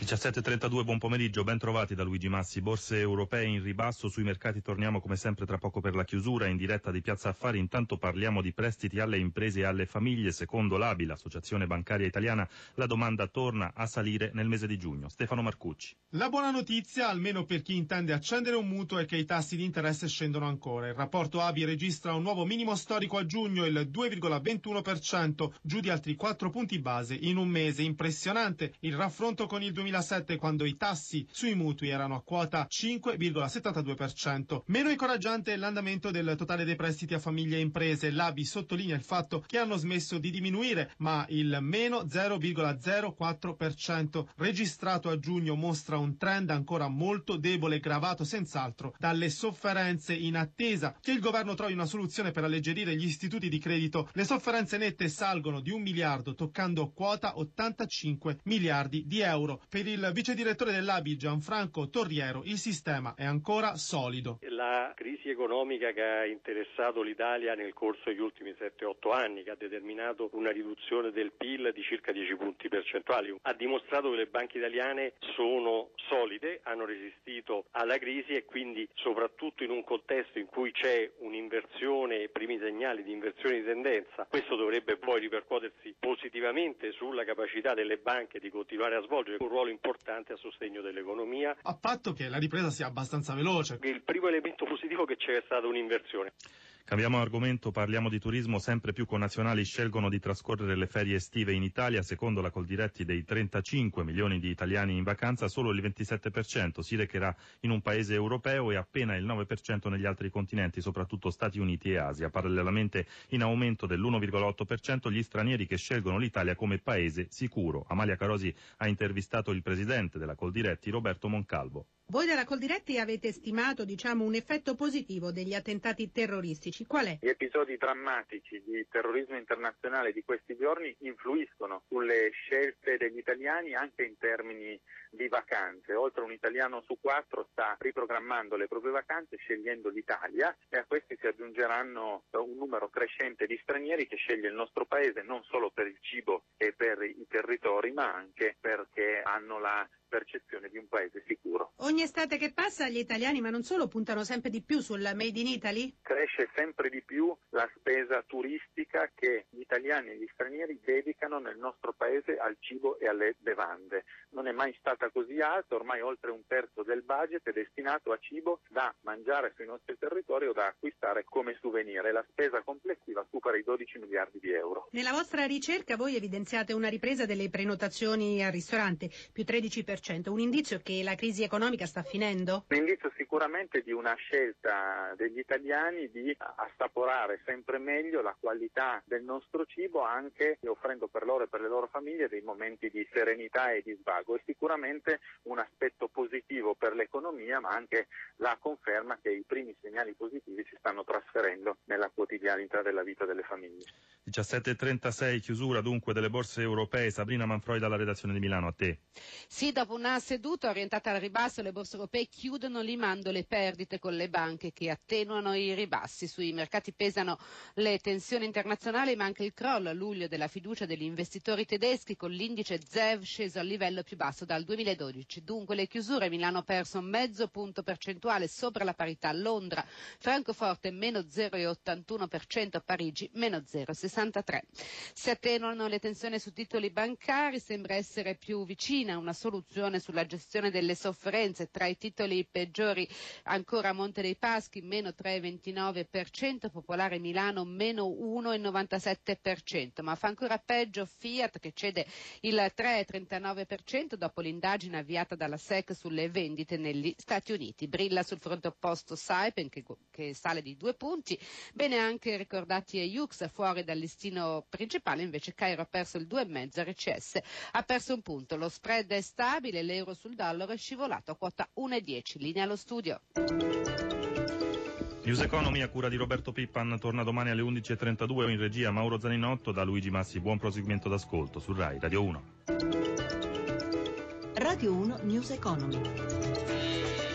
17.32, buon pomeriggio, ben trovati da Luigi Massi. Borse europee in ribasso, sui mercati torniamo come sempre tra poco per la chiusura, in diretta di Piazza Affari. Intanto parliamo di prestiti alle imprese e alle famiglie. Secondo l'ABI, l'Associazione Bancaria Italiana, la domanda torna a salire nel mese di giugno. Stefano Marcucci. La buona notizia, almeno per chi intende accendere un mutuo, è che i tassi di interesse scendono ancora. Il rapporto ABI registra un nuovo minimo storico a giugno, il 2,21%, giù di altri 4 punti base in un mese. Impressionante il raffronto con il 2007 quando i tassi sui mutui erano a quota 5,72%. Meno incoraggiante è l'andamento del totale dei prestiti a famiglie e imprese. L'ABI sottolinea il fatto che hanno smesso di diminuire, ma il meno 0,04% registrato a giugno mostra un trend ancora molto debole, gravato senz'altro dalle sofferenze in attesa che il governo trovi una soluzione per alleggerire gli istituti di credito. Le sofferenze nette salgono di un miliardo, toccando quota 85 miliardi di euro. Per il vice direttore dell'ABI Gianfranco Torriero il sistema è ancora solido. La crisi economica che ha interessato l'Italia nel corso degli ultimi 7-8 anni, che ha determinato una riduzione del PIL di circa 10 punti percentuali, ha dimostrato che le banche italiane sono solide, hanno resistito alla crisi e quindi soprattutto in un contesto in cui c'è un'inversione, primi segnali di inversione di tendenza, questo dovrebbe poi ripercuotersi positivamente sulla capacità delle banche di continuare a svolgere un ruolo importante a sostegno dell'economia. A patto che la ripresa sia abbastanza veloce. Il primo elemento positivo è che c'è stata un'inversione. Cambiamo argomento, parliamo di turismo, sempre più connazionali scelgono di trascorrere le ferie estive in Italia, secondo la Coldiretti dei 35 milioni di italiani in vacanza, solo il 27% si recherà in un paese europeo e appena il 9% negli altri continenti, soprattutto Stati Uniti e Asia. Parallelamente in aumento dell'1,8% gli stranieri che scelgono l'Italia come paese sicuro. Amalia Carosi ha intervistato il presidente della Coldiretti, Roberto Moncalvo. Voi della Coldiretti avete stimato diciamo, un effetto positivo degli attentati terroristici. Qual è? Gli episodi drammatici di terrorismo internazionale di questi giorni influiscono sulle scelte degli italiani anche in termini di vacanze. Oltre un italiano su quattro sta riprogrammando le proprie vacanze scegliendo l'Italia e a questi si aggiungeranno un numero crescente di stranieri che sceglie il nostro paese non solo per il cibo e per i territori ma anche perché hanno la percezione di un paese sicuro. Ogni estate che passa gli italiani, ma non solo, puntano sempre di più sul Made in Italy? Cresce sempre di più la spesa turistica che gli italiani e gli stranieri dedicano nel nostro paese al cibo e alle bevande. Non è mai stata così alta, ormai oltre un terzo del budget è destinato a cibo da mangiare sui nostri territori o da acquistare come souvenir e la spesa complessiva supera i 12 miliardi di euro. Nella vostra ricerca voi evidenziate una ripresa delle prenotazioni al ristorante, più 13%. Un indizio che la crisi economica sta finendo? Un indizio sicuramente di una scelta degli italiani di assaporare sempre meglio la qualità del nostro cibo anche offrendo per loro e per le loro famiglie dei momenti di serenità e di svago. È sicuramente un aspetto positivo per l'economia ma anche la conferma che i primi segnali positivi si stanno trasferendo nella quotidianità della vita delle famiglie. 17.36 chiusura dunque delle borse europee. Sabrina Manfroi dalla redazione di Milano, a te. Sì, dopo una seduta orientata al ribasso le borse europee chiudono limando le perdite con le banche che attenuano i ribassi. Sui mercati pesano le tensioni internazionali ma anche il crollo a luglio della fiducia degli investitori tedeschi con l'indice ZEV sceso al livello più basso dal 2012. Dunque le chiusure Milano ha perso mezzo punto percentuale sopra la parità, Londra, Francoforte meno 0,81%, Parigi meno 0,63%. Si attenuano le tensioni su titoli bancari, sembra essere più vicina una soluzione sulla gestione delle sofferenze. Tra i titoli peggiori ancora Monte dei Paschi meno 3,29%, Popolare Milano meno 1,97%, ma fa ancora peggio Fiat che cede il 3,39% dopo l'indagine avviata dalla SEC sulle vendite negli Stati Uniti. Brilla sul fronte opposto Saipem che, che sale di due punti, bene anche ricordati Eyux fuori dal listino principale, invece Cairo ha perso il 2,5, RCS ha perso un punto. Lo spread è stabile, l'euro sul dollaro è scivolato a quota 1,10. Linea allo studio. News Economy a cura di Roberto Pippan torna domani alle 11.32 in regia Mauro Zaninotto da Luigi Massi. Buon proseguimento d'ascolto su RAI Radio 1. Radio 1 News Economy.